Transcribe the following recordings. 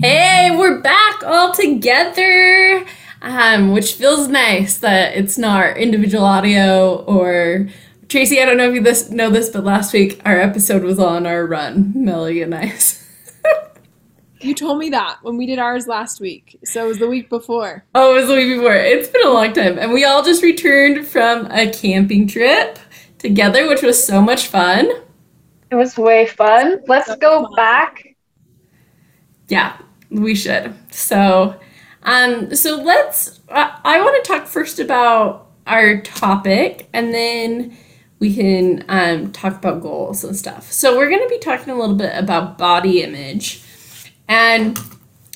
Hey, we're back all together. Um, which feels nice that it's not individual audio or Tracy. I don't know if you this, know this, but last week our episode was on our run, Melody and I. You told me that when we did ours last week. So it was the week before. Oh, it was the week before. It's been a long time. And we all just returned from a camping trip together, which was so much fun. It was way fun. Let's go back. Yeah, we should. So, um, so let's. I, I want to talk first about our topic, and then we can um, talk about goals and stuff. So we're going to be talking a little bit about body image, and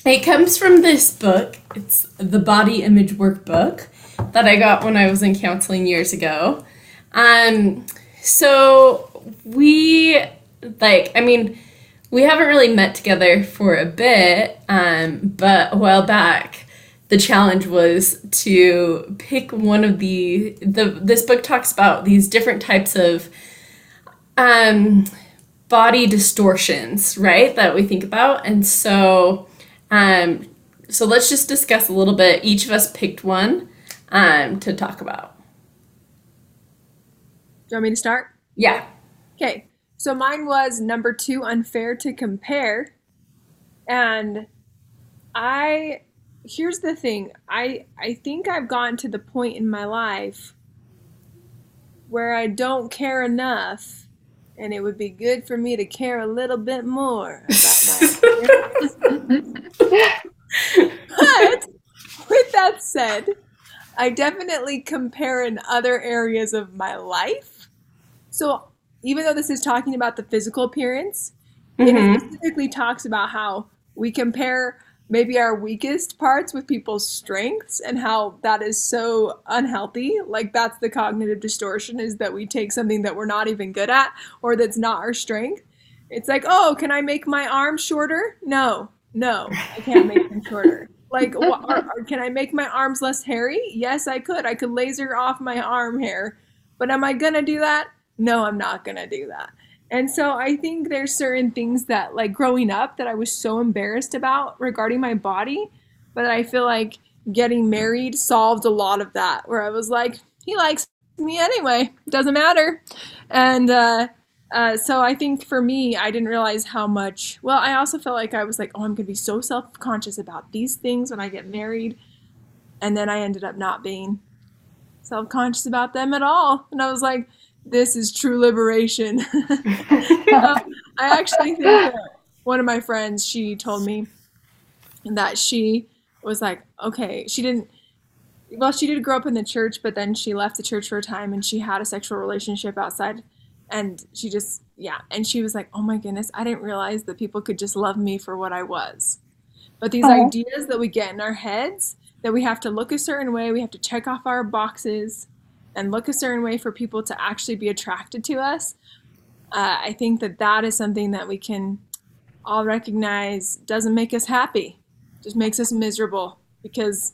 it comes from this book. It's the Body Image Workbook that I got when I was in counseling years ago. Um, so we like, I mean, we haven't really met together for a bit, um, but a while back, the challenge was to pick one of the the. This book talks about these different types of um, body distortions, right? That we think about, and so um, so let's just discuss a little bit. Each of us picked one um, to talk about. Do you want me to start? Yeah. Okay. So mine was number two, unfair to compare. And I here's the thing. I I think I've gotten to the point in my life where I don't care enough and it would be good for me to care a little bit more about my But with that said, I definitely compare in other areas of my life. So even though this is talking about the physical appearance, Mhm. it specifically talks about how we compare maybe our weakest parts with people's strengths and how that is so unhealthy. Like that's the cognitive distortion is that we take something that we're not even good at or that's not our strength. It's like, oh, can I make my arm shorter? No, no, I can't make them shorter. Like, wha- or, or can I make my arms less hairy? Yes, I could. I could laser off my arm hair. But am I gonna do that? No, I'm not gonna do that. And so I think there's certain things that, like growing up, that I was so embarrassed about regarding my body, but I feel like getting married solved a lot of that. Where I was like, he likes me anyway, doesn't matter. And uh, uh, so I think for me, I didn't realize how much. Well, I also felt like I was like, oh, I'm gonna be so self conscious about these things when I get married, and then I ended up not being self conscious about them at all. And I was like, this is true liberation. Uh, I actually think that one of my friends, she told me that she was like, okay, she didn't, well, she did grow up in the church, but then she left the church for a time and she had a sexual relationship outside. And she just, yeah. And she was like, oh my goodness, I didn't realize that people could just love me for what I was. But these Aw. ideas that we get in our heads that we have to look a certain way, we have to check off our boxes and look a certain way for people to actually be attracted to us. Uh, I think that that is something that we can all recognize doesn't make us happy, just makes us miserable because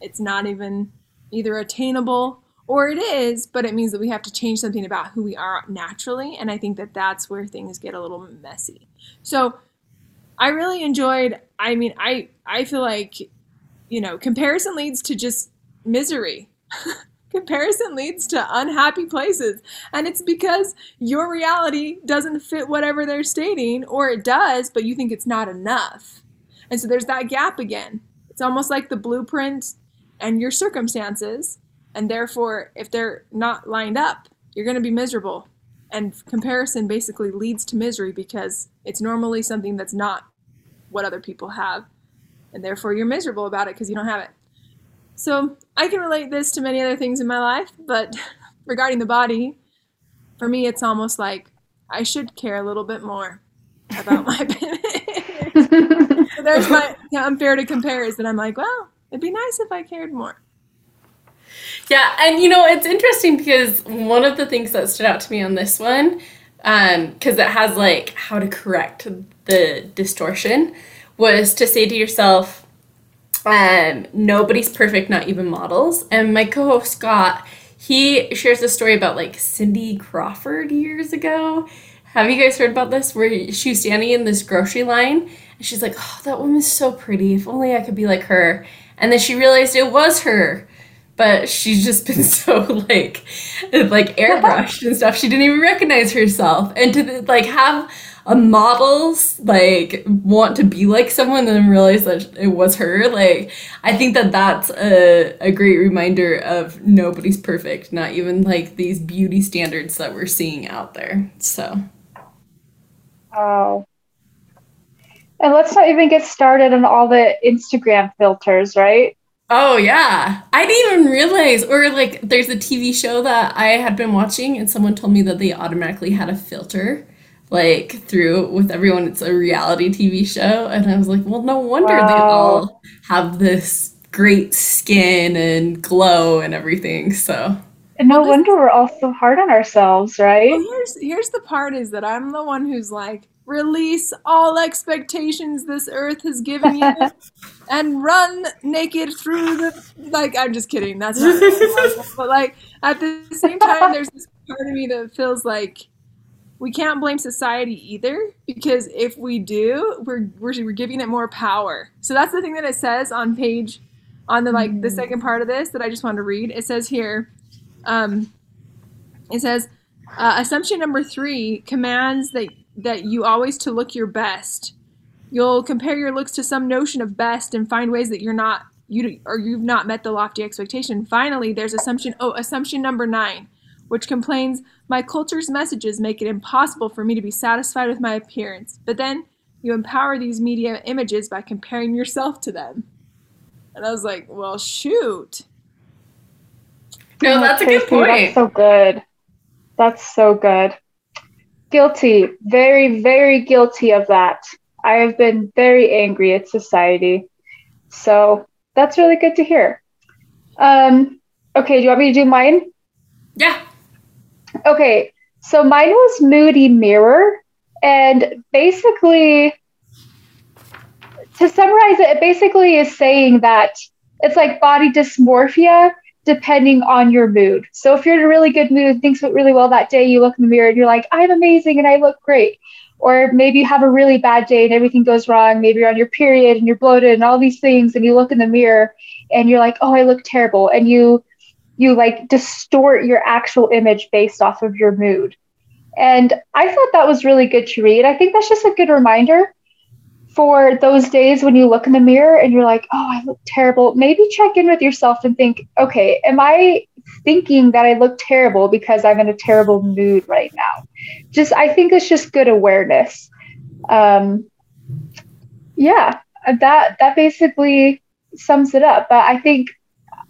it's not even either attainable or it is, but it means that we have to change something about who we are naturally. And I think that that's where things get a little messy. So I really enjoyed, I mean, I, I feel like, you know, comparison leads to just misery. comparison leads to unhappy places. And it's because your reality doesn't fit whatever they're stating, or it does, but you think it's not enough. And so there's that gap again. It's almost like the blueprint and your circumstances. And therefore, if they're not lined up, you're going to be miserable. And comparison basically leads to misery because it's normally something that's not what other people have. And therefore, you're miserable about it because you don't have it. So I can relate this to many other things in my life, but regarding the body, for me, it's almost like I should care a little bit more about my so there's my unfair to compare is that I'm like, well, it'd be nice if I cared more. Yeah, and you know, it's interesting because one of the things that stood out to me on this one, um, because it has like how to correct the distortion, was to say to yourself, um, nobody's perfect, not even models. And my co host Scott, he shares a story about like Cindy Crawford years ago. Have you guys heard about this? Where she was standing in this grocery line and she's like, Oh, that woman's so pretty. If only I could be like her. And then she realized it was her but she's just been so like like airbrushed and stuff she didn't even recognize herself and to like have models like want to be like someone and then realize that it was her like i think that that's a, a great reminder of nobody's perfect not even like these beauty standards that we're seeing out there so Oh. And let's not even get started on all the Instagram filters, right? Oh yeah. I didn't even realize or like there's a TV show that I had been watching and someone told me that they automatically had a filter like through with everyone it's a reality TV show and I was like, "Well, no wonder they all have this great skin and glow and everything." So, And no Well, this- wonder we're all so hard on ourselves, right? Well, here's here's the part is that I'm the one who's like, release all expectations this earth has given you and run naked through the like I'm just kidding. That's not but like at the same time there's this part of me that feels like we can't blame society either because if we do, we're we're, we're giving it more power. So that's the thing that it says on page on the like the second part of this that I just wanted to read. It says here, um, it says uh, assumption number three commands that that you always to look your best. You'll compare your looks to some notion of best and find ways that you're not you or you've not met the lofty expectation. Finally, there's assumption oh assumption number nine, which complains my culture's messages make it impossible for me to be satisfied with my appearance. But then you empower these media images by comparing yourself to them. And I was like, well, shoot. no, that's a good point. That's so good. That's so good. Guilty. Very, very guilty of that. I have been very angry at society. So that's really good to hear. Um, okay, do you want me to do mine? Yeah. Okay, so mine was Moody Mirror, and basically, to summarize it, it basically is saying that it's like body dysmorphia depending on your mood. So if you're in a really good mood, things went really well that day, you look in the mirror and you're like, I'm amazing and I look great. Or maybe you have a really bad day and everything goes wrong. Maybe you're on your period and you're bloated and all these things, and you look in the mirror and you're like, oh, I look terrible. And you you like distort your actual image based off of your mood. And I thought that was really good to read. I think that's just a good reminder for those days when you look in the mirror and you're like, oh, I look terrible. Maybe check in with yourself and think, okay, am I thinking that I look terrible because I'm in a terrible mood right now? Just, I think it's just good awareness. Um, yeah, that that basically sums it up. But I think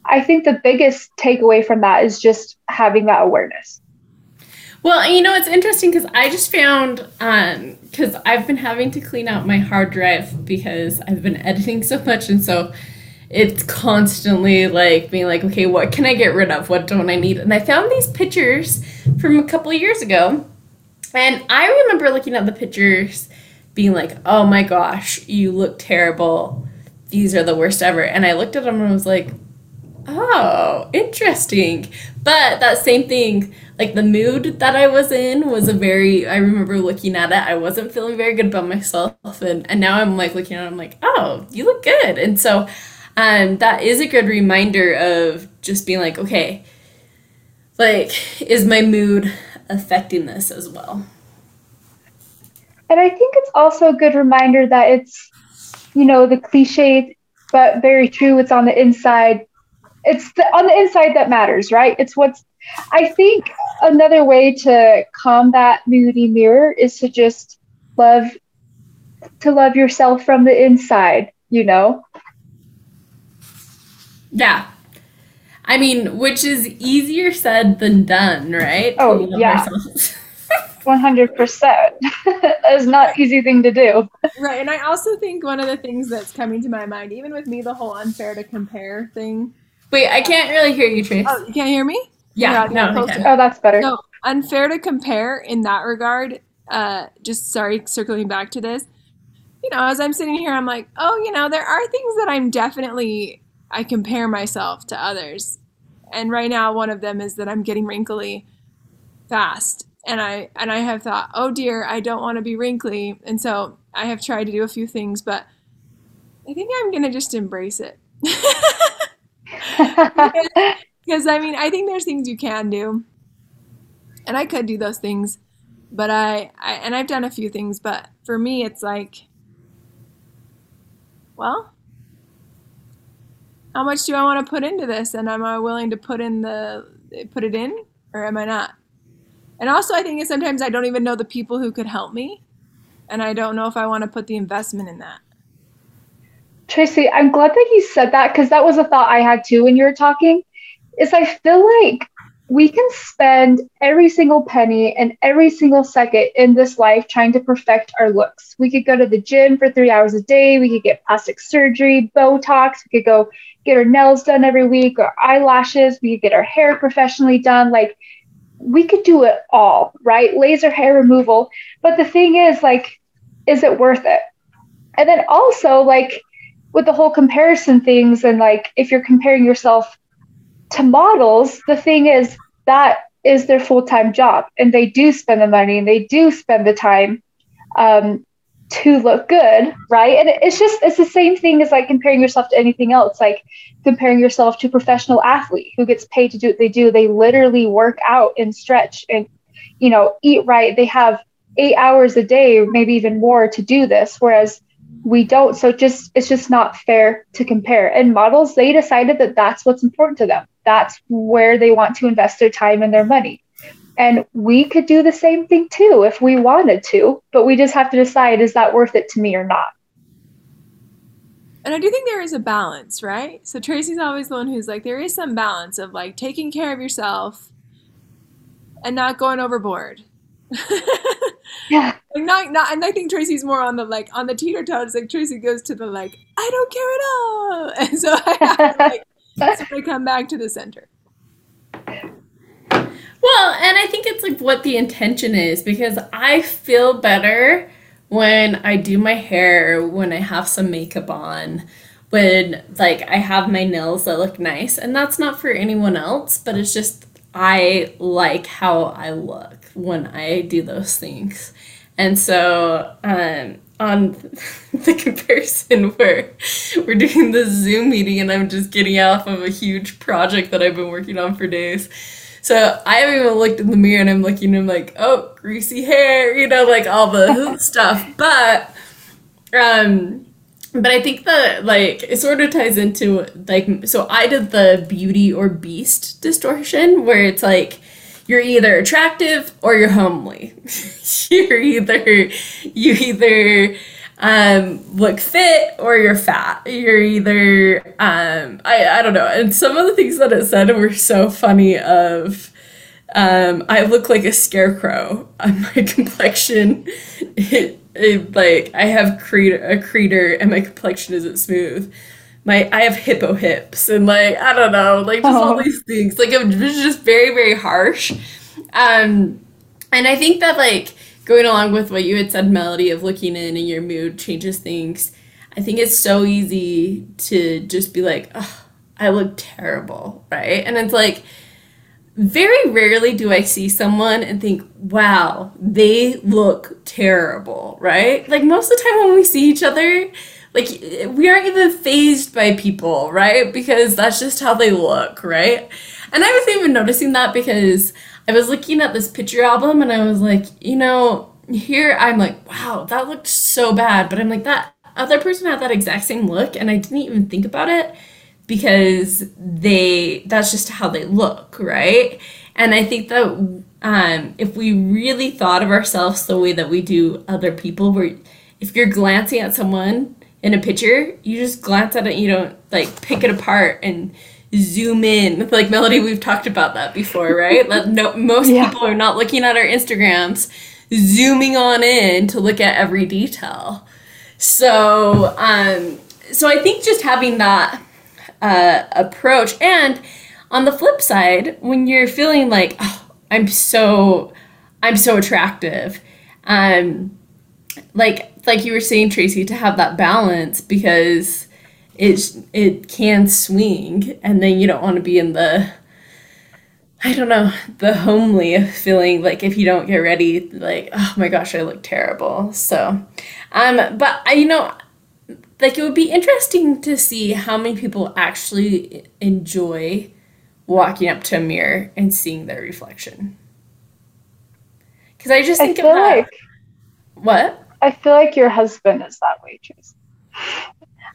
I think the biggest takeaway from that is just having that awareness. Well, you know, it's interesting because I just found, um, because I've been having to clean out my hard drive because I've been editing so much. And so it's constantly like being like, okay, what can I get rid of? What don't I need? And I found these pictures from a couple years ago. And I remember looking at the pictures being like, oh my gosh, you look terrible. These are the worst ever. And I looked at them and I was like, oh, interesting. But that same thing, like the mood that I was in was a very, I remember looking at it, I wasn't feeling very good about myself. And, and now I'm like looking at it, I'm like, oh, you look good. And so um, that is a good reminder of just being like, okay, like, is my mood affecting this as well? And I think it's also a good reminder that it's, you know, the cliche, but very true. It's on the inside. It's the, on the inside that matters, right? It's what's, I think another way to combat moody mirror is to just love, to love yourself from the inside, you know? Yeah. I mean, which is easier said than done, right? Oh, To love yeah. 100%. that is not easy thing to do. Right. And I also think one of the things that's coming to my mind, even with me, the whole unfair to compare thing. Wait, I can't really hear you, Trace. Oh, you can't hear me? yeah, yeah, no, I closer. can. Oh, that's better. No, unfair to compare in that regard. Uh, just sorry, circling back to this. You know, as I'm sitting here, I'm like, oh, you know, there are things that I'm definitely I compare myself to others, and right now one of them is that I'm getting wrinkly fast, and I and I have thought, oh dear, I don't want to be wrinkly, and so I have tried to do a few things, but I think I'm gonna just embrace it. Because I mean, I think there's things you can do, and I could do those things, but I, I and I've done a few things, but for me, it's like, well, how much do I want to put into this, and am I willing to put in the put it in, or am I not? And also, I think sometimes I don't even know the people who could help me, and I don't know if I want to put the investment in that. Tracy, I'm glad that you said that because that was a thought I had too when you were talking. Is I feel like we can spend every single penny and every single second in this life trying to perfect our looks. We could go to the gym for three hours a day. We could get plastic surgery, Botox. We could go get our nails done every week or eyelashes. We could get our hair professionally done. Like, we could do it all, right? Laser hair removal. But the thing is, like, is it worth it? And then also, like, with the whole comparison things, and like, if you're comparing yourself to models, the thing is that is their full time job, and they do spend the money and they do spend the time um, to look good, right? And it's just it's the same thing as like comparing yourself to anything else, like comparing yourself to a professional athlete who gets paid to do what they do. They literally work out and stretch and you know eat right. They have eight hours a day, maybe even more, to do this, whereas we don't so just it's just not fair to compare and models they decided that that's what's important to them that's where they want to invest their time and their money and we could do the same thing too if we wanted to but we just have to decide is that worth it to me or not And I do think there is a balance, right? So Tracy's always the one who's like, there is some balance of like taking care of yourself and not going overboard. yeah Like not not and I think Tracy's more on the like on the teeter totters, like Tracy goes to the like, I don't care at all. And so I have to like sort of come back to the center. Well, and I think it's like what the intention is because I feel better when I do my hair, when I have some makeup on, when like I have my nails that look nice. And that's not for anyone else, but it's just I like how I look when I do those things. And so um on the comparison where we're doing the Zoom meeting and I'm just getting off of a huge project that I've been working on for days. So I haven't even looked in the mirror and I'm looking and I'm like, oh, greasy hair, you know, like all the stuff. But um but I think that like it sort of ties into like so I did the beauty or beast distortion where it's like you're either attractive or you're homely. you're either you either um look fit or you're fat. You're either um I I don't know. And some of the things that it said were so funny of um I look like a scarecrow. on my complexion it, it, like I have crater, a crater and my complexion isn't smooth. My I have hippo hips and like I don't know, like just all Oh. these things. Like it was just very very harsh. Um and I think that like going along with what you had said Melody of looking in and your mood changes things. I think it's so easy to just be like, oh, I look terrible, right? And it's like very rarely do I see someone and think, wow, they look terrible, right? Like most of the time when we see each other, like we aren't even phased by people, right? Because that's just how they look, right? And I was even noticing that because I was looking at this picture album and I was like, you know, here I'm like, wow, that looked so bad. But I'm like, that other person had that exact same look and I didn't even think about it because they that's just how they look right and i think that um, if we really thought of ourselves the way that we do other people where if you're glancing at someone in a picture you just glance at it you don't like pick it apart and zoom in like melody we've talked about that before right Like, no, most Yeah. people are not looking at our instagrams zooming on in to look at every detail. So, um, so I think just having that uh, approach, and on the flip side, when you're feeling like oh, I'm so, I'm so attractive, um, like like you were saying, Tracy, to have that balance because it it can swing, and then you don't want to be in the I don't know, the homely feeling like if you don't get ready, like, oh my gosh, I look terrible. So, um, but I, you know, like it would be interesting to see how many people actually enjoy walking up to a mirror and seeing their reflection. Because I just I think of feel like What? I feel like your husband is that way, Tracy.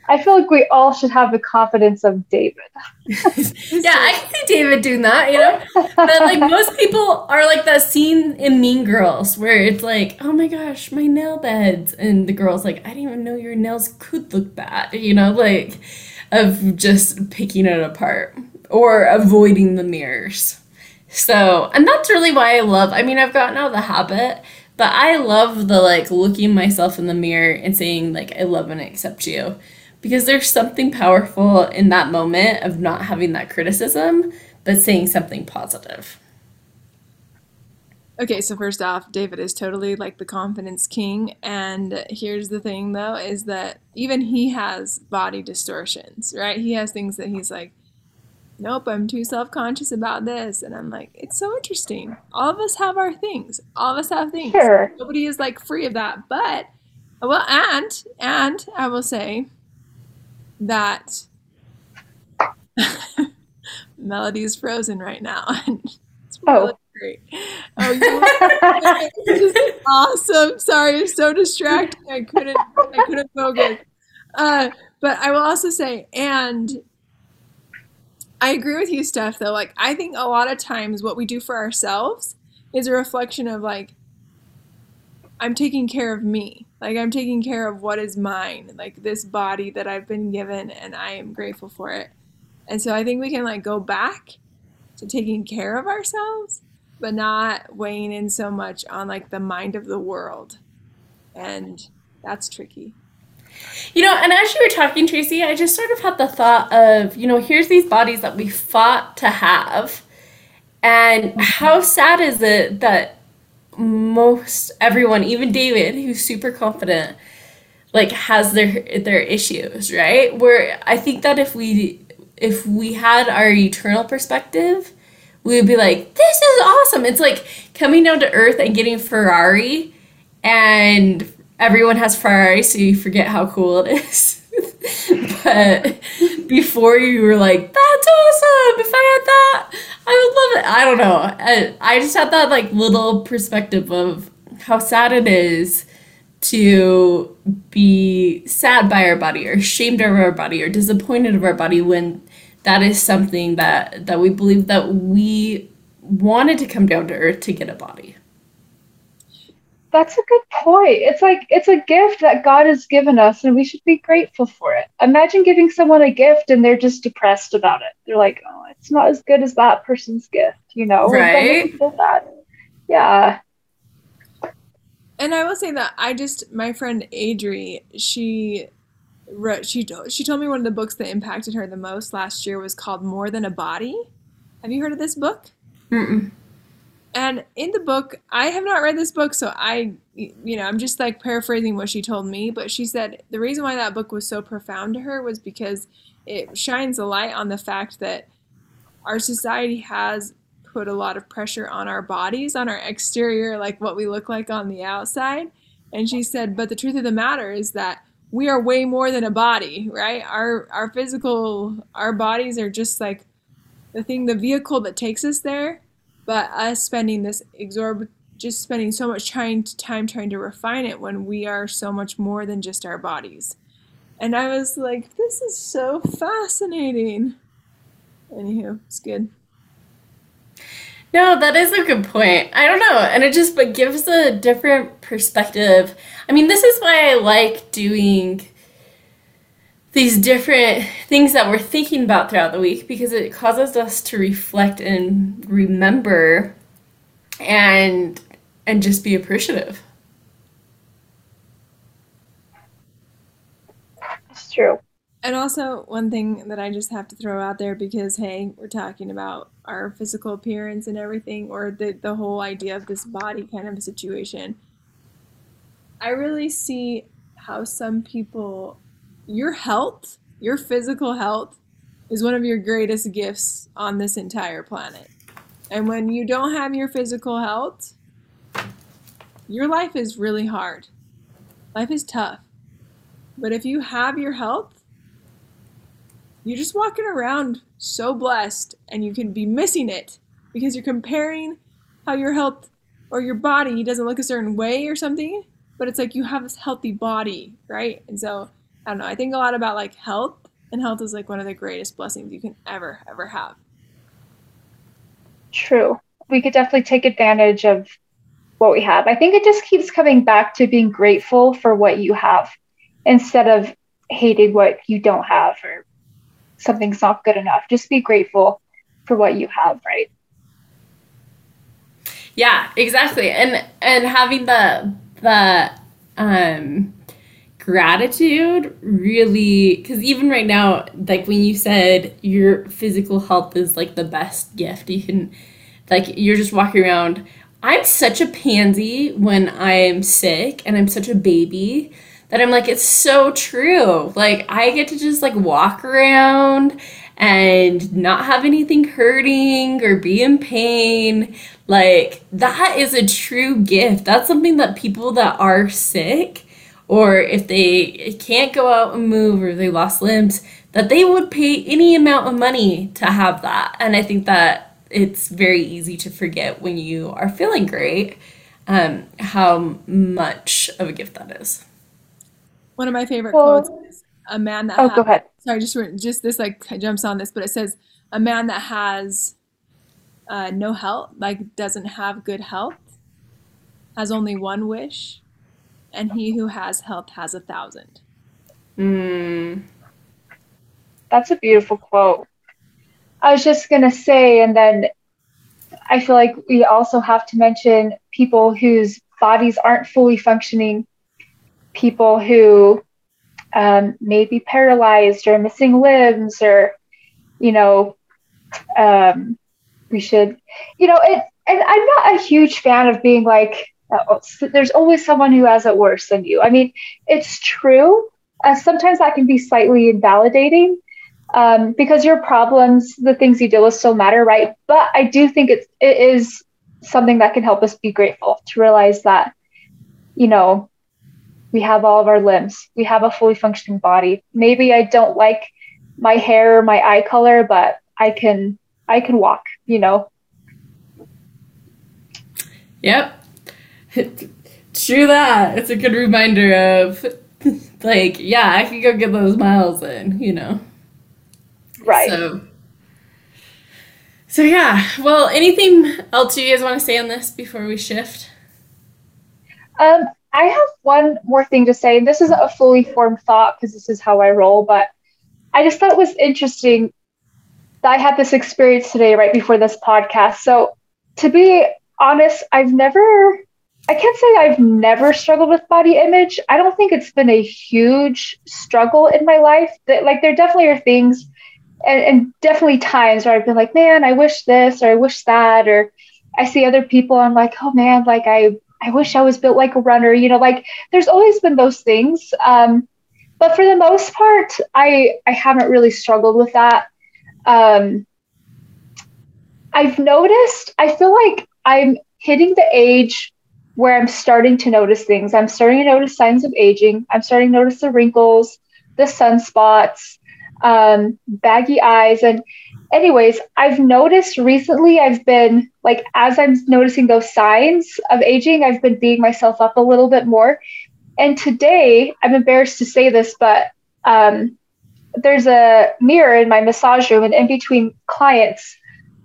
I feel like we all should have the confidence of David. yeah, I can see David doing that, you know? But like most people are like that scene in Mean Girls where it's like, oh my gosh, my nail beds. And the girl's like, I didn't even know your nails could look bad, you know? Like, of just picking it apart or avoiding the mirrors. So, and that's really why I love, I mean, I've gotten out of the habit, but I love the like looking myself in the mirror and saying, like, I love and accept you because there's something powerful in that moment of not having that criticism but saying something positive Okay, so first off, David is totally like the confidence king. And here's the thing though, is that even he has body distortions, right? He has things that he's like, nope, I'm too self conscious about this. And I'm like, it's so interesting. All of us have our things. All of us have things. Sure. Nobody is like free of that. But, well, and, and I will say that Melody is frozen right now. And it's really Oh. great. Oh, you this is awesome. Sorry, it's so distracting. I couldn't I couldn't focus. Uh, but I will also say, and I agree with you, Steph, though. Like I think a lot of times what we do for ourselves is a reflection of like I'm taking care of me. Like I'm taking care of what is mine, like this body that I've been given and I am grateful for it. And so I think we can like go back to taking care of ourselves, but not weighing in so much on like the mind of the world. And that's tricky. You know and as you were talking tracy i just sort of had the thought of you know here's these bodies that we fought to have. And how sad is it that most everyone even david who's super confident like has their their issues right? Where i think that if we if we had our eternal perspective we would be like this is awesome. It's like coming down to earth and getting ferrari and everyone has ferrari so you forget how cool it is. But before you were like that's awesome! If i had that i would love it. I don't know. I, I just had that like little perspective of how sad it is to be sad by our body or ashamed of our body or disappointed of our body when that is something that that we believe that we wanted to come down to earth to get a body That's a good point. It's like it's a gift that God has given us, and we should be grateful for it. Imagine giving someone a gift and they're just depressed about it. They're like, "Oh, it's not as good as that person's gift," you know? Right. that. Yeah. And I will say that I just my friend Adri, she wrote she she told me one of the books that impacted her the most last year was called More Than a Body. Have you heard of this book? Mm-mm. And in the book, I have not read this book, so I, you know, I'm just like paraphrasing what she told me. But she said the reason why that book was so profound to her was because it shines a light on the fact that our society has put a lot of pressure on our bodies, on our exterior, like what we look like on the outside. And she said, but the truth of the matter is that we are way more than a body, right? Our our physical, our bodies are just like the thing, the vehicle that takes us there but us spending this exorb just spending so much trying time trying to refine it when we are so much more than just our bodies and i was like this is so fascinating anywho it's good No, that is a good point. I don't know, and it just but gives a different perspective. I mean, this is why I like doing these different things that we're thinking about throughout the week because it causes us to reflect and remember and and just be appreciative. It's true. And also, one thing that I just have to throw out there because, hey, we're talking about our physical appearance and everything, or the, the whole idea of this body kind of situation. I really see how some people, your health, your physical health, is one of your greatest gifts on this entire planet. And when you don't have your physical health, your life is really hard. Life is tough. But if you have your health, you're just walking around so blessed and you can be missing it because you're comparing how your health or your body doesn't look a certain way or something, but it's like you have this healthy body, right? And so I don't know, I think a lot about like health and health is like one of the greatest blessings you can ever, ever have. True. We could definitely take advantage of what we have. I think it just keeps coming back to being grateful for what you have instead of hating what you don't have or something's not good enough. Just be grateful for what you have, right? Yeah, exactly. And and having the the um gratitude really because even right now like when you said your physical health is like the best gift you can like you're just walking around i'm such a pansy when i'm sick and i'm such a baby that i'm like it's so true. Like i get to just like walk around and not have anything hurting or be in pain. Like that is a true gift. That's something that people that are sick or if they can't go out and move or they lost limbs, that they would pay any amount of money to have that. And I think that it's very easy to forget when you are feeling great um, how much of a gift that is. One of my favorite well, quotes is a man that Oh, has, go ahead. Sorry, just just this like jumps on this, but it says a man that has uh, no health, like doesn't have good health, has only one wish, and he who has health has a thousand. Mm. That's a beautiful quote. I was just going to say, and then I feel like we also have to mention people whose bodies aren't fully functioning, people who um, may be paralyzed or missing limbs, or, you know, um, we should, you know, it, and I'm not a huge fan of being like, uh, there's always someone who has it worse than you. I mean, it's true. Uh, sometimes that can be slightly invalidating um, because your problems, the things you deal with, still matter, right? But I do think it's it is something that can help us be grateful to realize that, you know, we have all of our limbs, we have a fully functioning body. Maybe I don't like my hair, or my eye color, but I can I can walk. You know. Yep, True that. It's a good reminder of like, yeah, I can go get those miles in, you know. Right. So So yeah. Well, anything else you guys want to say on this before we shift? Um, I have one more thing to say. and This isn't a fully formed thought because this is how I roll, but I just thought it was interesting that I had this experience today right before this podcast. So to be honest, I've never I can't say I've never struggled with body image. I don't think it's been a huge struggle in my life. That like there definitely are things and, and, definitely times where I've been like, man, I wish this or I wish that, or I see other people, I'm like, oh man, like I I wish I was built like a runner, you know, like there's always been those things. Um, but for the most part, I I haven't really struggled with that. Um, I've noticed, I feel like I'm hitting the age where I'm starting to notice things. I'm starting to notice signs of aging. I'm starting to notice the wrinkles, the sunspots, um, baggy eyes. And, anyways, I've noticed recently, I've been like, as I'm noticing those signs of aging, I've been beating myself up a little bit more. And today, I'm embarrassed to say this, but um, there's a mirror in my massage room, and in between clients,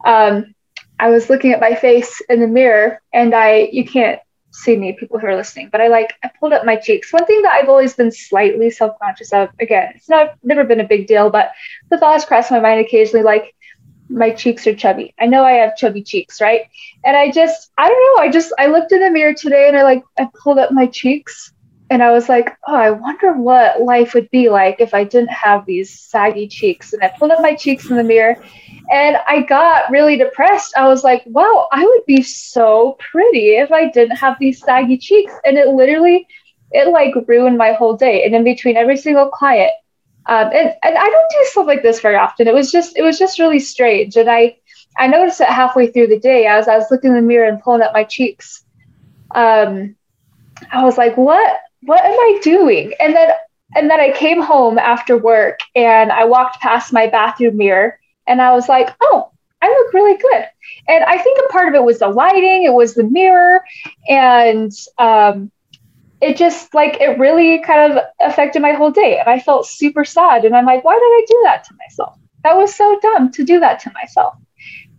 um, I was looking at my face in the mirror, and I, you can't see me, people who are listening, but I like I pulled up my cheeks. One thing that I've always been slightly self-conscious of, again, it's not never been a big deal, but the thoughts cross my mind occasionally, like, my cheeks are chubby. I know I have chubby cheeks, right? And I just, I don't know. I just, I looked in the mirror today and I like, I pulled up my cheeks and I was like, oh, I wonder what life would be like if I didn't have these saggy cheeks. And I pulled up my cheeks in the mirror and I got really depressed. I was like, wow, I would be so pretty if I didn't have these saggy cheeks. And it literally, it like ruined my whole day. And in between every single client, um, and, and I don't do stuff like this very often. It was just, it was just really strange. And I, I noticed it halfway through the day as I was looking in the mirror and pulling up my cheeks. Um, I was like, what? What am I doing? And then and then I came home after work and I walked past my bathroom mirror and I was like, oh, I look really good. And I think a part of it was the lighting, it was the mirror, and um, it just like it really kind of affected my whole day. And I felt super sad. And I'm like, why did I do that to myself? That was so dumb to do that to myself.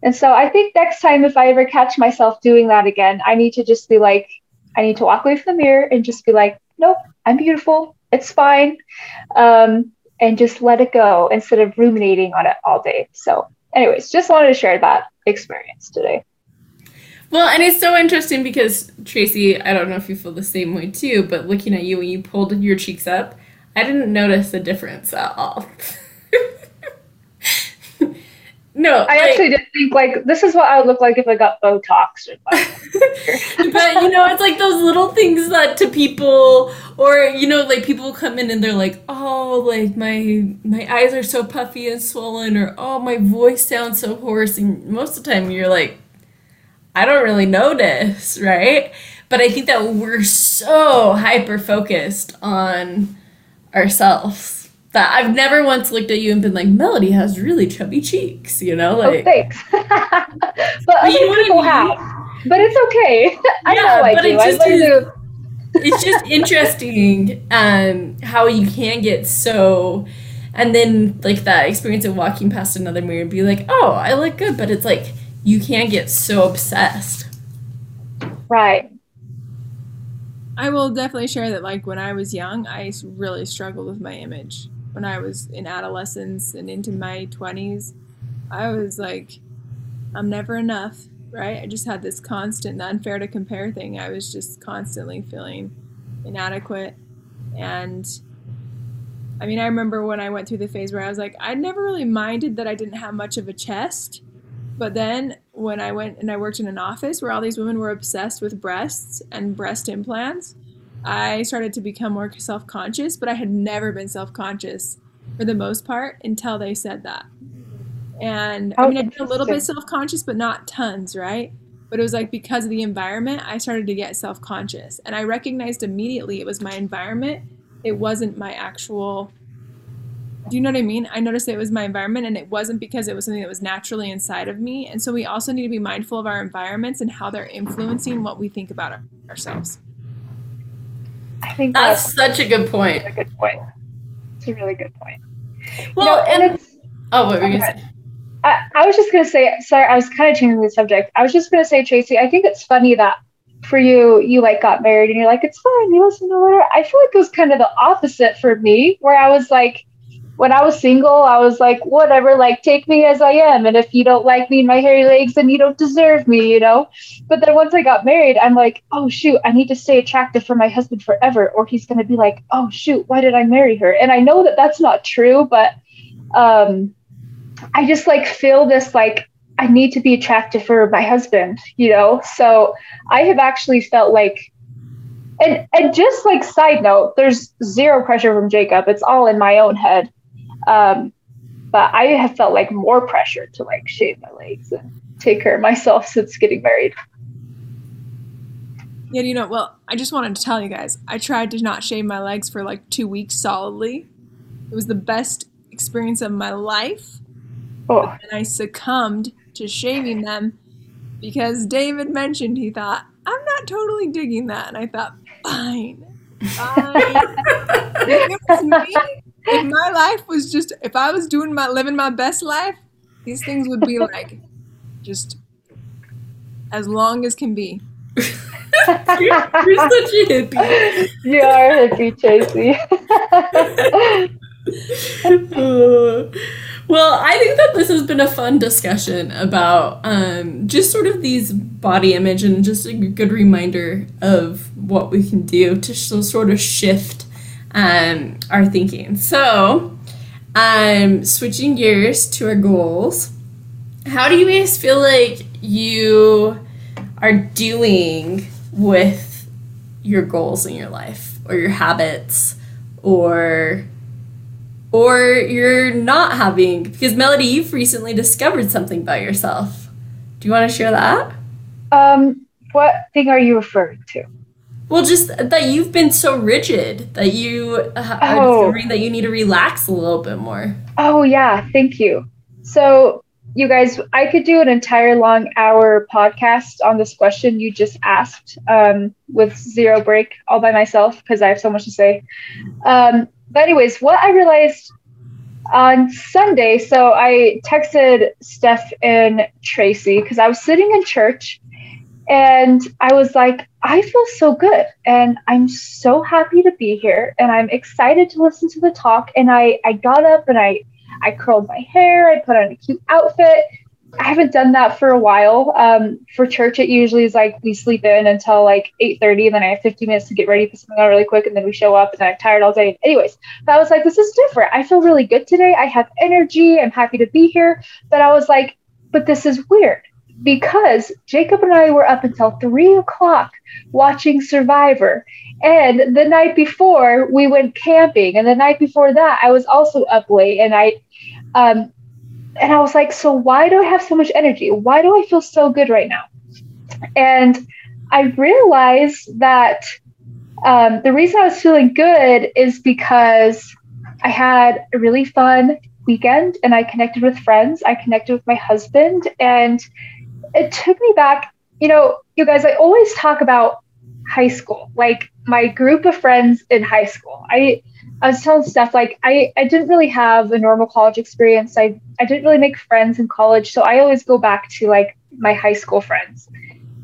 And so I think next time, if I ever catch myself doing that again, I need to just be like, I need to walk away from the mirror and just be like, nope, I'm beautiful. It's fine. Um, and just let it go instead of ruminating on it all day. So, anyways, just wanted to share that experience today. Well, and it's so interesting because Tracy, I don't know if you feel the same way too, but looking at you when you pulled your cheeks up, I didn't notice the difference at all. No, I like, actually did think like this is what I would look like if I got Botox. but you know, it's like those little things that to people, or you know, like people come in and they're like, "Oh, like my my eyes are so puffy and swollen," or "Oh, my voice sounds so hoarse." And most of the time, you're like, "I don't really notice," right? But I think that we're so hyper focused on ourselves that I've never once looked at you and been like, Melody has really chubby cheeks, you know? Oh, like, oh, thanks. but other you know people I mean? have. But it's okay. I yeah, know I but do. It just is, it's just interesting um, how you can get so and then like that experience of walking past another mirror and be like, oh, I look good, but it's like you can get so obsessed. Right. I will definitely share that like when I was young, I really struggled with my image when I was in adolescence and into my 20s, I was like, I'm never enough, right? I just had this constant, unfair to compare thing. I was just constantly feeling inadequate. And I mean, I remember when I went through the phase where I was like, I never really minded that I didn't have much of a chest. But then when I went and I worked in an office where all these women were obsessed with breasts and breast implants, I started to become more self conscious, but I had never been self conscious for the most part until they said that. And I mean, I'd been a little bit self conscious, but not tons, right? But it was like because of the environment, I started to get self conscious. And I recognized immediately it was my environment, it wasn't my actual. Do you know what I mean? I noticed it was my environment and it wasn't because it was something that was naturally inside of me. And so we also need to be mindful of our environments and how they're influencing what we think about ourselves. I think that's, that's such a good point. A good point. It's a really good point. Well, no, and, and it's oh, what were you gonna say? I, I was just gonna say. Sorry, I was kind of changing the subject. I was just gonna say, Tracy. I think it's funny that for you, you like got married and you're like, it's fine. You listen to her. I feel like it was kind of the opposite for me, where I was like, when I was single, I was like, whatever, like take me as I am. And if you don't like me and my hairy legs, then you don't deserve me, you know? But then once I got married, I'm like, oh shoot, I need to stay attractive for my husband forever, or he's going to be like, oh shoot, why did I marry her? And I know that that's not true, but um, I just like feel this like, I need to be attractive for my husband, you know? So I have actually felt like and and just like side note, there's zero pressure from Jacob. It's all in my own head. Um, but I have felt like more pressure to like shave my legs and take care of myself since getting married. Yeah, you know, well, I just wanted to tell you guys, I tried to not shave my legs for like two weeks solidly. It was the best experience of my life. Oh. And I succumbed to shaving them because David mentioned he thought, I'm not totally digging that. And I thought, fine. Fine. it was me if my life was just if I was doing my living my best life, these things would be like just as long as can be. you're, you're such a hippie. You are a hippie, Tracy. uh, Well, I think that this has been a fun discussion about um, just sort of these body image and just a good reminder of what we can do to sh- sort of shift um, our thinking. So, um, switching gears to our goals, how do you guys feel like you are doing with your goals in your life or your habits or or you're not having because melody you've recently discovered something about yourself do you want to share that Um, what thing are you referring to? Well just that you've been so rigid that you uh, are Oh. discovering that you need to relax a little bit more Oh yeah, thank you. So you guys, I could do an entire long hour podcast on this question you just asked um, with zero break all by myself because I have so much to say. Um, but anyways, what I realized on Sunday, so I texted Steph and Tracy because I was sitting in church and I was like, I feel so good and I'm so happy to be here and I'm excited to listen to the talk. And I, I got up and I, I curled my hair, I put on a cute outfit. I haven't done that for a while. Um, for church, it usually is like we sleep in until like 8.30 and then I have 50 minutes to get ready for something really quick and then we show up and I'm tired all day. Anyways, but I was like, this is different. I feel really good today. I have energy. I'm happy to be here. But I was like, but this is weird because Jacob and I were up until three o'clock watching Survivor. And the night before, we went camping. And the night before that, I was also up late. And I, um, and I was like, so why do I have so much energy? Why do I feel so good right now? And I realized that um, the reason I was feeling good is because I had a really fun weekend and I connected with friends. I connected with my husband, and it took me back. You know, you guys, I always talk about high school, like my group of friends in high school. I I was telling Steph, like, I, I didn't really have a normal college experience. I, I didn't really make friends in college. So I always go back to like my high school friends,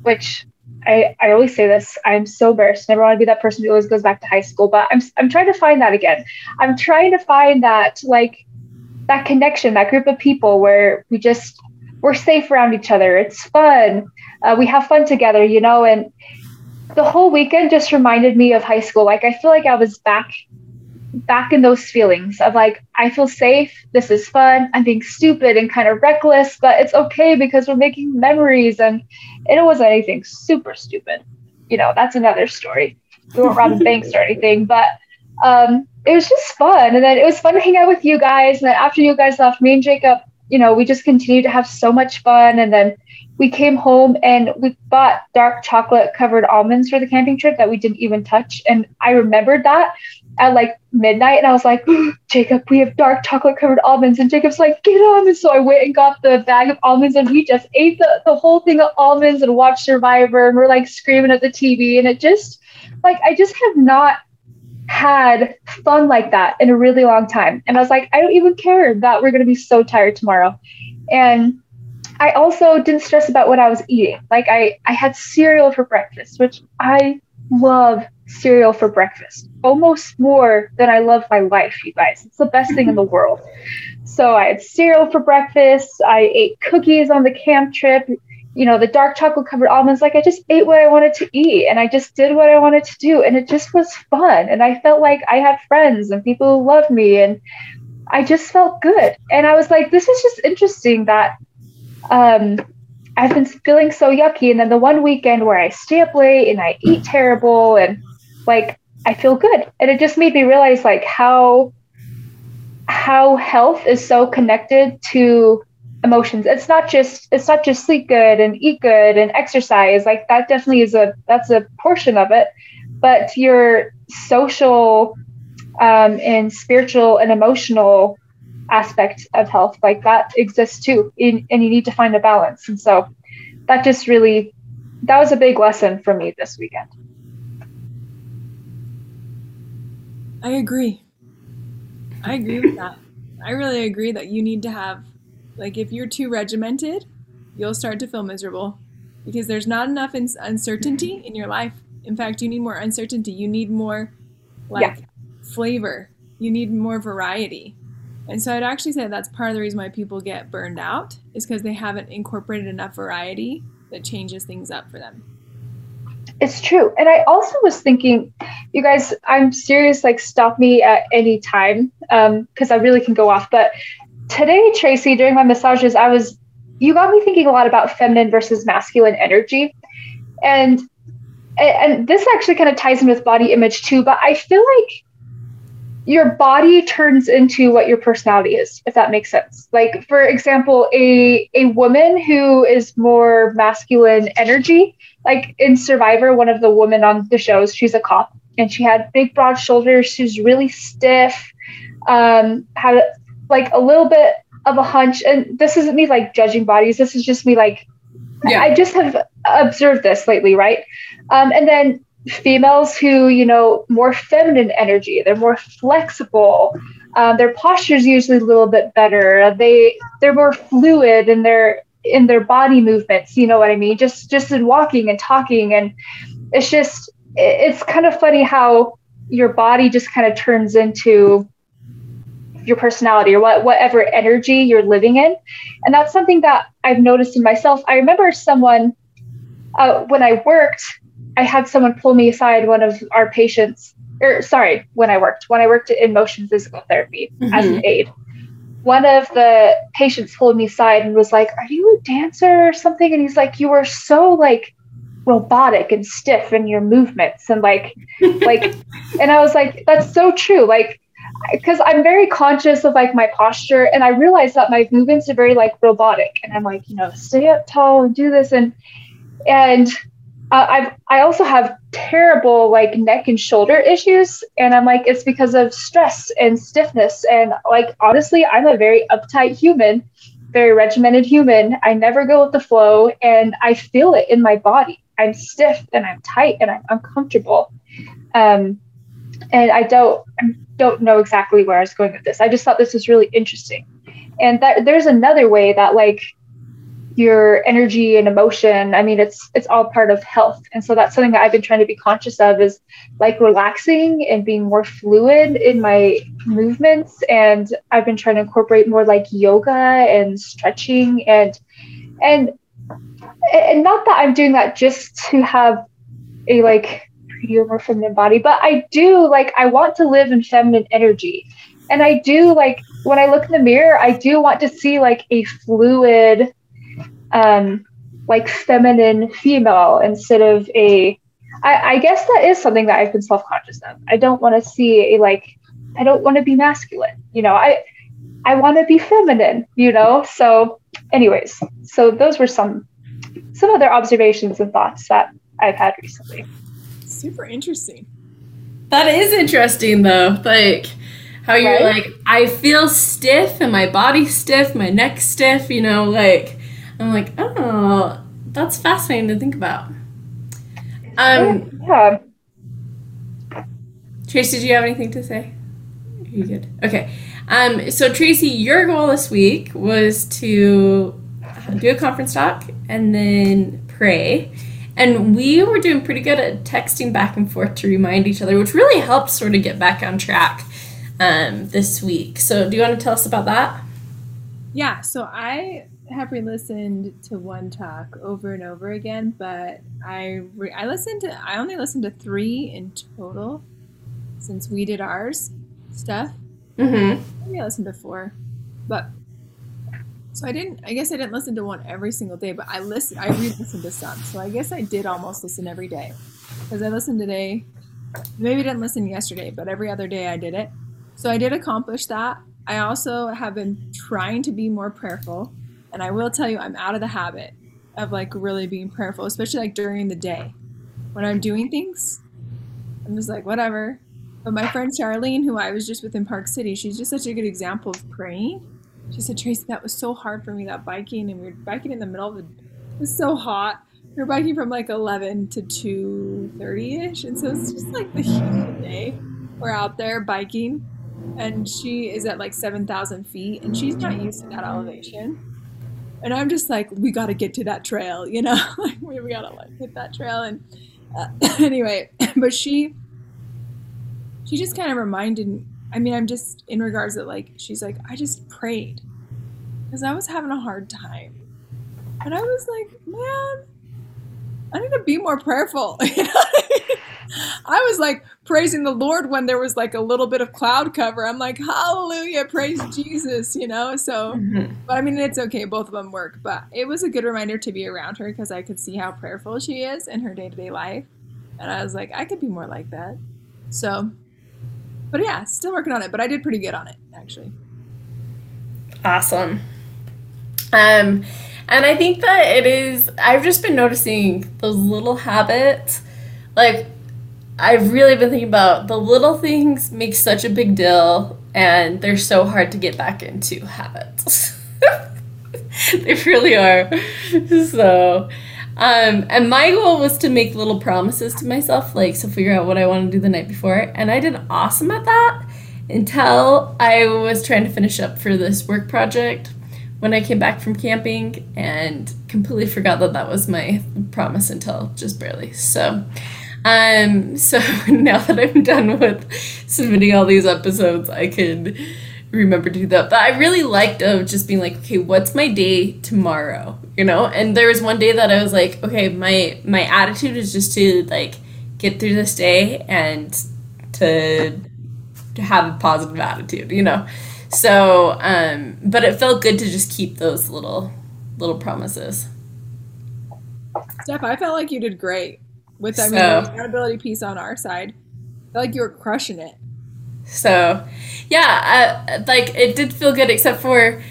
which I, I always say this. I'm so embarrassed. Never want to be that person who always goes back to high school, but I'm, I'm trying to find that again. I'm trying to find that, like, that connection, that group of people where we just, we're safe around each other. It's fun. Uh, we have fun together, you know, and the whole weekend just reminded me of high school. Like, I feel like I was back back in those feelings of like I feel safe, this is fun, I'm being stupid and kind of reckless, but it's okay because we're making memories and, and it wasn't anything super stupid. You know, that's another story. We weren't robbing banks or anything, but um, it was just fun. And then it was fun to hang out with you guys. And then after you guys left, me and Jacob, you know, we just continued to have so much fun. And then we came home and we bought dark chocolate covered almonds for the camping trip that we didn't even touch. And I remembered that at like midnight and I was like, Jacob, we have dark chocolate covered almonds. And Jacob's like, get. And so I went and got the bag of almonds and we just ate the, the whole thing of almonds and watched Survivor and we're like screaming at the TV. And it just like, I just have not had fun like that in a really long time. And I was like, I don't even care that we're going to be so tired tomorrow. And I also didn't stress about what I was eating. Like I, I had cereal for breakfast, which I love cereal for breakfast almost more than I love my life, you guys. It's the best thing in the world. So I had cereal for breakfast. I ate cookies on the camp trip. You know, the dark chocolate covered almonds. Like I just ate what I wanted to eat and I just did what I wanted to do. And it just was fun. And I felt like I had friends and people who loved me. And I just felt good. And I was like, this is just interesting that um, I've been feeling so yucky. And then the one weekend where I stay up late and I eat terrible and like I feel good. And it just made me realize like how how health is so connected to emotions. It's not just it's not just sleep good and eat good and exercise. Like that definitely is a that's a portion of it. But your social um, and spiritual and emotional aspect of health like that exists too in, and you need to find a balance and so that just really that was a big lesson for me this weekend I agree. I agree with that. I really agree that you need to have, like, if you're too regimented, you'll start to feel miserable because there's not enough in- uncertainty in your life. In fact, you need more uncertainty. You need more, like, Yeah. flavor. You need more variety. And so I'd actually say that's part of the reason why people get burned out is because they haven't incorporated enough variety that changes things up for them. It's true. And I also was thinking, you guys, I'm serious, like stop me at any time because um, I really can go off. But today, Tracy, during my massages, I was, you got me thinking a lot about feminine versus masculine energy. And and this actually kind of ties in with body image too, but I feel like your body turns into what your personality is, if that makes sense. Like, for example, a a woman who is more masculine energy, like in Survivor, one of the women on the shows, she's a cop and she had big, broad shoulders. She was really stiff, um, had like a little bit of a hunch. And this isn't me like judging bodies. This is just me like, yeah. I, just have observed this lately, right? Um, and then females who, you know, more feminine energy, they're more flexible. Um, their posture is usually a little bit better. They they're more fluid in their in their body movements. You know what I mean? Just just in walking and talking, and it's just it's kind of funny how your body just kind of turns into your personality or what whatever energy you're living in, and that's something that I've noticed in myself. I remember someone uh, when I worked I had someone pull me aside, one of our patients, or sorry, when I worked, when I worked in motion physical therapy mm-hmm. as an aide, one of the patients pulled me aside and was like, Are you a dancer or something? And he's like, You were so like robotic and stiff in your movements and like like and I was like, That's so true. Like because I'm very conscious of like my posture and I realize that my movements are very like robotic and I'm like, you know, stay up tall and do this and and uh, I've I also have terrible like neck and shoulder issues, and I'm like it's because of stress and stiffness. And like honestly, I'm a very uptight human, very regimented human. I never go with the flow, and I feel it in my body. I'm stiff and I'm tight and I'm uncomfortable. Um, and I don't I don't know exactly where I was going with this. I just thought this was really interesting. And that there's another way that like your energy and emotion i mean it's it's all part of health and so that's something that i've been trying to be conscious of is like relaxing and being more fluid in my movements and i've been trying to incorporate more like yoga and stretching and and and not that i'm doing that just to have a like more feminine body but i do like i want to live in feminine energy and i do like when i look in the mirror i do want to see like a fluid um, like feminine female instead of a. I, I guess that is something that I've been self conscious of. I don't want to see a like. I don't want to be masculine. You know, I I want to be feminine. You know. So, anyways, so those were some some other observations and thoughts that I've had recently. Super interesting. That is interesting though. Like how you're right? like, I feel stiff and my body's stiff, my neck's stiff, you know, like I'm like, oh, that's fascinating to think about. Um, yeah. Tracy, do you have anything to say? Are you good? Okay. Um, so Tracy, your goal this week was to do a conference talk and then pray. And we were doing pretty good at texting back and forth to remind each other, which really helped sort of get back on track um, this week. So, do you want to tell us about that? Yeah. So, I have re-listened to one talk over and over again, but I re- I listened to I only listened to three in total since we did ours stuff. Mm-hmm. Maybe I listened to four, but so I didn't. I guess I didn't listen to one every single day, but I listen. I re-listened to some, so I guess I did almost listen every day because I listened today. Maybe didn't listen yesterday, but every other day I did it. So I did accomplish that. I also have been trying to be more prayerful and I will tell you, I'm out of the habit of like really being prayerful, especially like during the day. When I'm doing things, I'm just like, whatever. But my friend Charlene, who I was just with in Park City, she's just such a good example of praying. She said, Tracy, that was so hard for me, that biking. And we were biking in the middle of the, it was so hot. We were biking from like 11 to 2.30 ish. And so it's just like the heat of the day. We're out there biking and she is at like 7,000 feet and she's not used to that elevation and I'm just like, we got to get to that trail, you know, we, we got to like hit that trail. And uh, anyway, but she, she just kind of reminded I mean, I'm just in regards that like she's like, I just prayed because I was having a hard time, and I was like, man, I need to be more prayerful. You know what I was like praising the Lord when there was like a little bit of cloud cover. I'm like, hallelujah, praise Jesus, you know? So, Mhm. but I mean, it's okay. Both of them work. But it was a good reminder to be around her because I could see how prayerful she is in her day to day life. And I was like, I could be more like that. So, but yeah, still working on it. But I did pretty good on it, actually. Awesome. Um, and I think that it is, I've just been noticing those little habits. Like, I've really been thinking about the little things make such a big deal, and they're so hard to get back into habits. they really are. So, um, and my goal was to make little promises to myself, like, so figure out what I want to do the night before. And I did awesome at that until I was trying to finish up for this work project when I came back from camping and completely forgot that that was my promise until just barely. So, um, so now that I'm done with submitting all these episodes, I can remember to do that. But I really liked of just being like, okay, what's my day tomorrow? You know? And there was one day that I was like, okay, my my attitude is just to like get through this day and to to have a positive attitude, you know. So, um, but it felt good to just keep those little little promises. Steph, I felt like you did great with, I mean, So- the accountability piece on our side. I felt like you were crushing it. So, yeah, I, like it did feel good, except for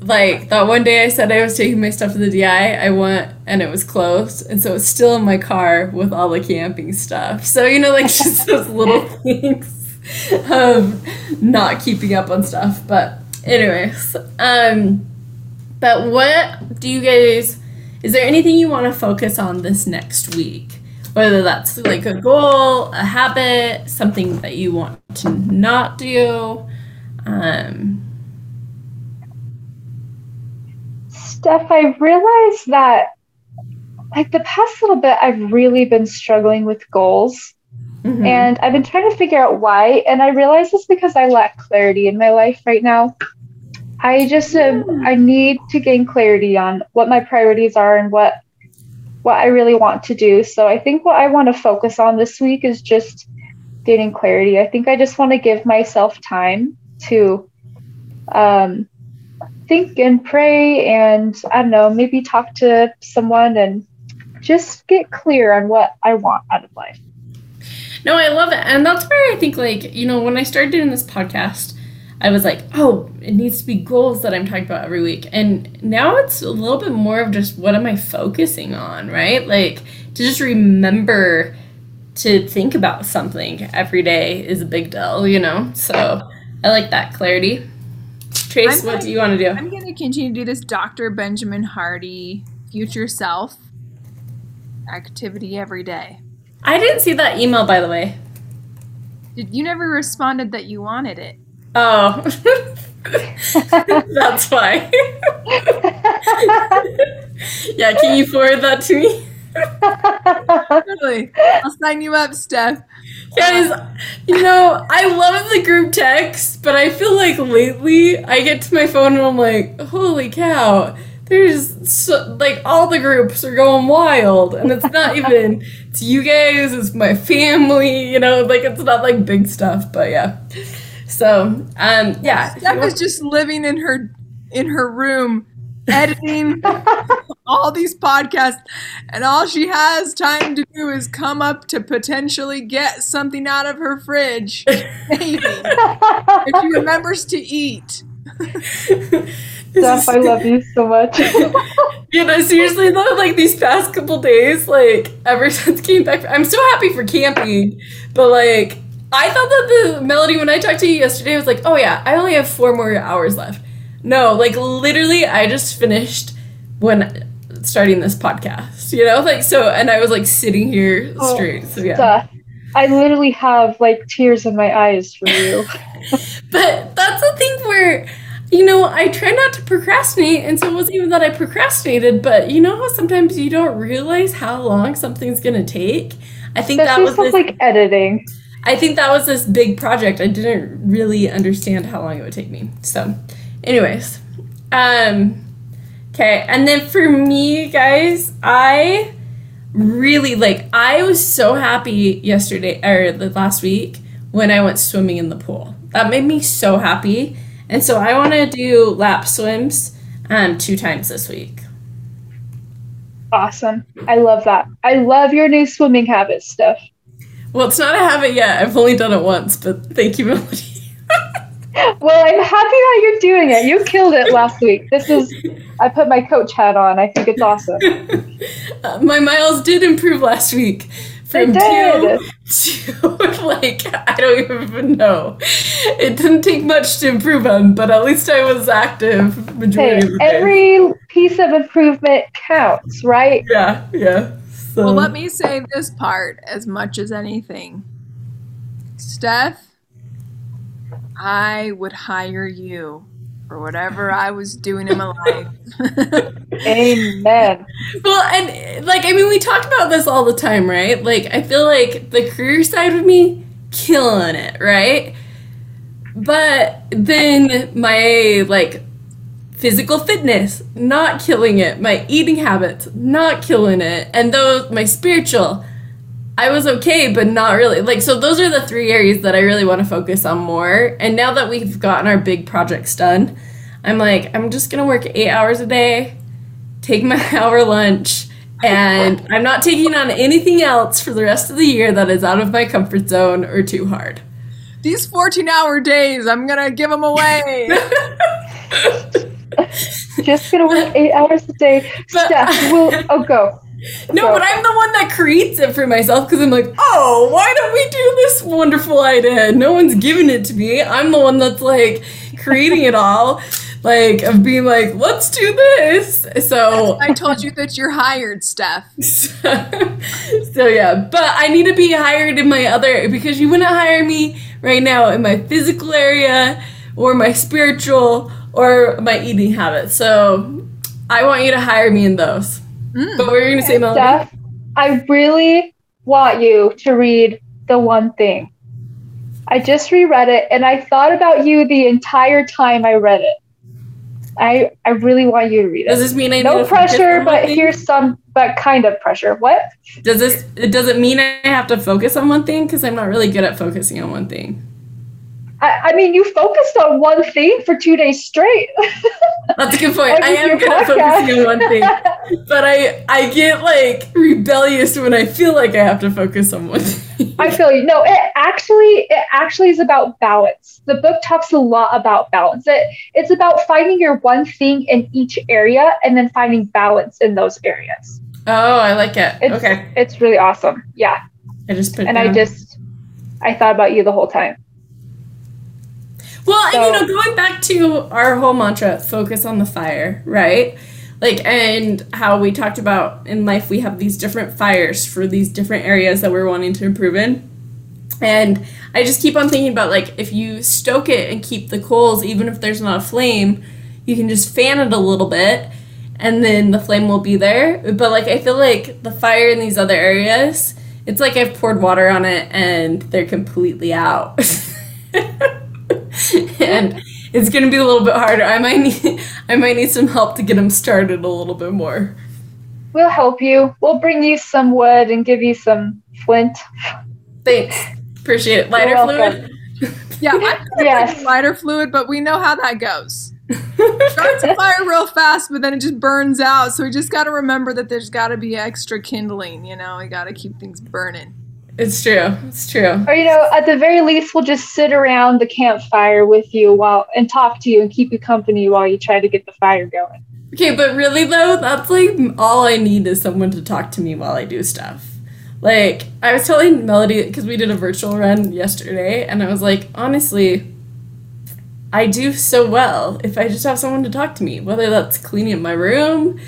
like that one day I said I was taking my stuff to the DI. I went and it was closed, and so it's still in my car with all the camping stuff. So you know, like just those little things of not keeping up on stuff. But anyways, um, but what do you guys? Is there anything you want to focus on this next week? Whether that's like a goal, a habit, something that you want to not do. Um, Steph, I realized that like the past little bit, I've really been struggling with goals. mhm. And I've been trying to figure out why. And I realize it's because I lack clarity in my life right now. I just um, I need to gain clarity on what my priorities are and what what I really want to do. So I think what I want to focus on this week is just gaining clarity. I think I just want to give myself time to um, think and pray and I don't know, maybe talk to someone and just get clear on what I want out of life. No, I love it. And that's where I think, like, you know, when I started doing this podcast, I was like, oh, it needs to be goals that I'm talking about every week. And now it's a little bit more of just what am I focusing on, right? Like, to just remember to think about something every day is a big deal, you know? So I like that clarity. Trace, I'm what like- do you want to do? I'm going to continue to do this Dr. Benjamin Hardy future self activity every day. I didn't see that email, by the way. Did you never responded that you wanted it? Oh, that's why. yeah, can you forward that to me? Totally. I'll sign you up, Steph. Guys, you know, I love the group text, but I feel like lately I get to my phone and I'm like, holy cow, there's so, like all the groups are going wild. And it's not even, it's you guys, it's my family, you know, like it's not like big stuff, but yeah. So, um, yeah. if you Steph is just living in her in her room editing all these podcasts and all she has time to do is come up to potentially get something out of her fridge maybe if she remembers to eat Steph, I love you so much. You know, seriously though, like these past couple days, like ever since came back, I'm so happy for camping, but like I thought that the melody when I talked to you yesterday was like, oh yeah, I only have four more hours left. No, like literally, I just finished when starting this podcast. You know, like so, and I was like sitting here Oh, straight. So yeah, I literally have like tears in my eyes for you. but that's the thing where. You know, I try not to procrastinate, and so it wasn't even that I procrastinated, but you know how sometimes you don't realize how long something's gonna take? I think that was this, like editing. I think that was this big project. I didn't really understand how long it would take me. So, anyways, um, okay. And then for me, guys, I really like. I was so happy yesterday or the last week when I went swimming in the pool. That made me so happy. And so I want to do lap swims um, two times this week. Awesome. I love that. I love your new swimming habit stuff. Well, it's not a habit yet. I've only done it once, but thank you, Melody. Well, I'm happy that you're doing it. You killed it last week. This is, I put my coach hat on. I think it's awesome. Uh, my miles did improve last week. From two to like I don't even know. It didn't take much to improve them, but at least I was active majority Hey, of the day. every piece of improvement counts, right? yeah, yeah. So Well, let me say this part as much as anything. Steph, I would hire you for whatever I was doing in my life. Amen. Well, and like I mean, we talk about this all the time, right? Like I feel like the career side of me killing it, right? But then my like physical fitness not killing it, my eating habits not killing it, and those my spiritual I was okay, but not really. Like, so those are the three areas that I really want to focus on more. And now that we've gotten our big projects done, I'm like, I'm just going to work eight hours a day, take my hour lunch, and I'm not taking on anything else for the rest of the year that is out of my comfort zone or too hard. These 14 hour days, I'm going to give them away. Just gonna work eight hours a day. But- Steph, will oh go. No, So- but I'm the one that creates it for myself because I'm like, oh, why don't we do this wonderful idea? No one's giving it to me. I'm the one that's like creating it all, like of being like, let's do this. So, I told you that you're hired, Steph. so yeah, but I need to be hired in my other because you wouldn't hire me right now in my physical area or my spiritual or my eating habits. So I want you to hire me in those. Mm. But what were you gonna say, Melody? Steph, I really want you to read the one thing. I just reread it and I thought about you the entire time I read it. I I really want you to read it. Does this mean I need No to focus pressure, on but one thing? here's some but kind of pressure. What? Does this it doesn't mean I have to focus on one thing because I'm not really good at focusing on one thing. I, I mean you focused on one thing for two days straight. That's a good point. I am your good at podcast. focusing on one thing, but I I get like rebellious when I feel like I have to focus on one thing. I feel you. No, it actually it actually is about balance. The book talks a lot about balance. It it's about finding your one thing in each area and then finding balance in those areas. oh, I like it. It's okay, it's really awesome. Yeah. I just put. it And I just I thought about you the whole time. Well, and you know, going back to our whole mantra, focus on the fire, right? Like, and how we talked about in life, we have these different fires for these different areas that we're wanting to improve in. And I just keep on thinking about like, if you stoke it and keep the coals, even if there's not a flame, you can just fan it a little bit and then the flame will be there. But like, I feel like the fire in these other areas, it's like I've poured water on it and they're completely out. and it's gonna be a little bit harder. I might need I might need some help to get them started a little bit more. We'll help you. We'll bring you some wood and give you some flint. Thanks, appreciate it. Lighter You're fluid. Yeah, I'm Yes. lighter fluid, but we know how that goes. Starts a fire real fast, but then it just burns out. So we just got to remember that there's got to be extra kindling. You know, we got to keep things burning. It's true. It's true. Or you know, at the very least we'll just sit around the campfire with you while and talk to you and keep you company while you try to get the fire going. Okay, but really though, that's like all I need is someone to talk to me while I do stuff. Like I was telling Melody because we did a virtual run yesterday, and I was like, honestly, I do so well if I just have someone to talk to me, whether that's cleaning up my room,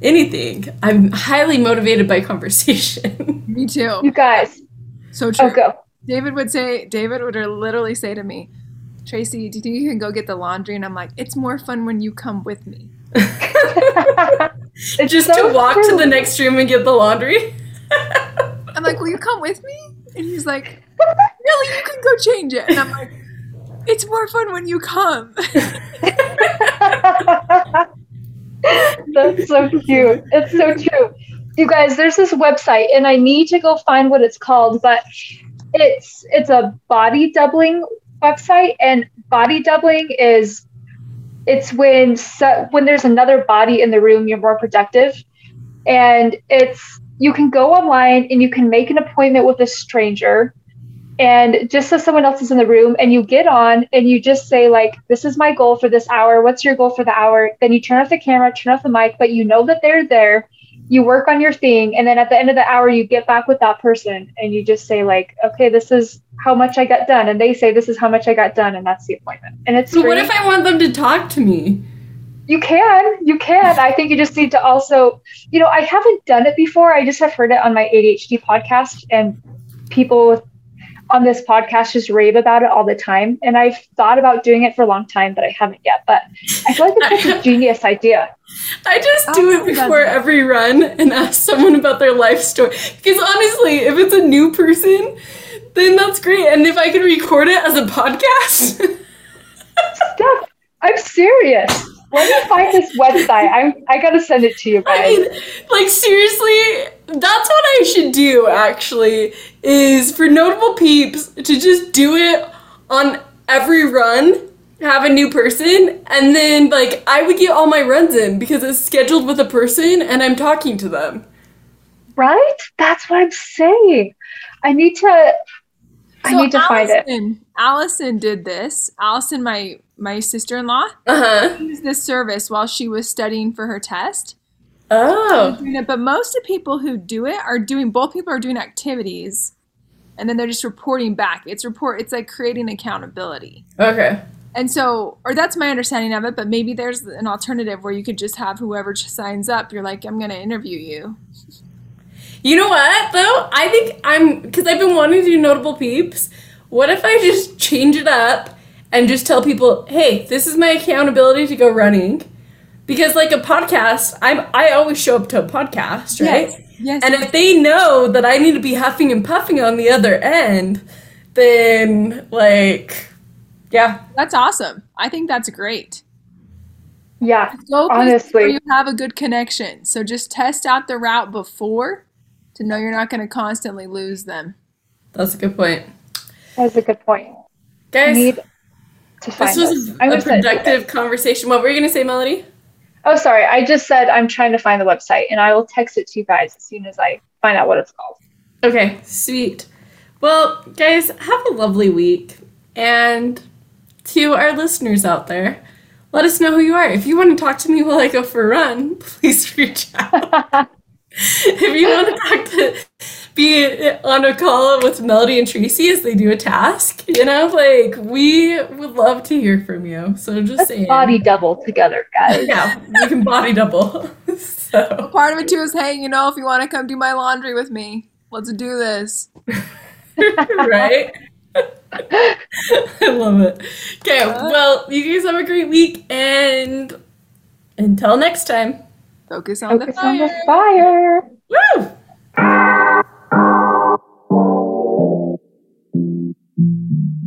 anything. I'm highly motivated by conversation. Me too. You guys, So true. oh go. David would say, David would literally say to me, Tracy, do you think you can go get the laundry? And I'm like, it's more fun when you come with me. It's just so to walk to the next room and get the laundry. I'm like, will you come with me? And he's like, really, you can go change it. And I'm like, it's more fun when you come. That's so cute. It's so true. You guys, there's this website, and I need to go find what it's called, but it's it's a body doubling website, and body doubling is it's when so, when there's another body in the room, you're more productive, and it's you can go online and you can make an appointment with a stranger and just so someone else is in the room and you get on and you just say like this is my goal for this hour. What's your goal for the hour? Then you turn off the camera turn off the mic but you know that they're there you work on your thing and then at the end of the hour you get back with that person and you just say like okay this is how much i got done and they say this is how much i got done and that's the appointment and it's So what if I want them to talk to me? You can, you can. I think you just need to also, you know, I haven't done it before. I just have heard it on my ADHD podcast, and people on this podcast just rave about it all the time. And I've thought about doing it for a long time, but I haven't yet. But I feel like it's such a genius idea. I just do oh, it before it? every run and ask someone about their life story. Because honestly, if it's a new person, then that's great. And if I can record it as a podcast, Steph, I'm serious. Where do you find this website? I'm I gotta send it to you guys. I guys. mean, like seriously, that's what I should do actually, is for notable peeps to just do it on every run, have a new person, and then like I would get all my runs in because it's scheduled with a person and I'm talking to them. Right? That's what I'm saying. I need to I So need to find it. Allison, Allison did this. Allison, my my sister-in-law, Uh-huh. used this service while she was studying for her test. Oh. But most of people who do it are doing both people are doing activities and then they're just reporting back. It's report it's like creating accountability. Okay. And so, or that's my understanding of it, but maybe there's an alternative where you could just have whoever signs up, you're like, I'm going to interview you. You know what though? I think I'm because I've been wanting to do notable peeps. What if I just change it up and just tell people, "Hey, this is my accountability to go running." Because like a podcast, I'm I always show up to a podcast, right? Yes. Yes. And if they know that I need to be huffing and puffing on the other end, then like, yeah, that's awesome. I think that's great. Yeah. Go places Honestly. where you have a good connection. So just test out the route before to know you're not going to constantly lose them. that's a good point, That's a good point. Guys. need to find This was a, a gonna send it to you productive conversation. What were you gonna say, Melody? Oh, sorry. I just said I'm trying to find the website, and I will text it to you guys as soon as I find out what it's called. Okay, sweet. Well, guys, have a lovely week. And to our listeners out there, let us know who you are. If you want to talk to me while I go for a run, please reach out. if you want to talk to be on a call with Melody and Tracy as they do a task, you know, like we would love to hear from you. So just Let's saying. body double together, guys. Yeah, we can body double. so Part of it too is, hey, you know, if you want to come do my laundry with me, let's do this. right? I love it. Okay, uh. well, you guys have a great week, and until next time, Focus on Focus the on fire. the fire. woo! thank mm-hmm. you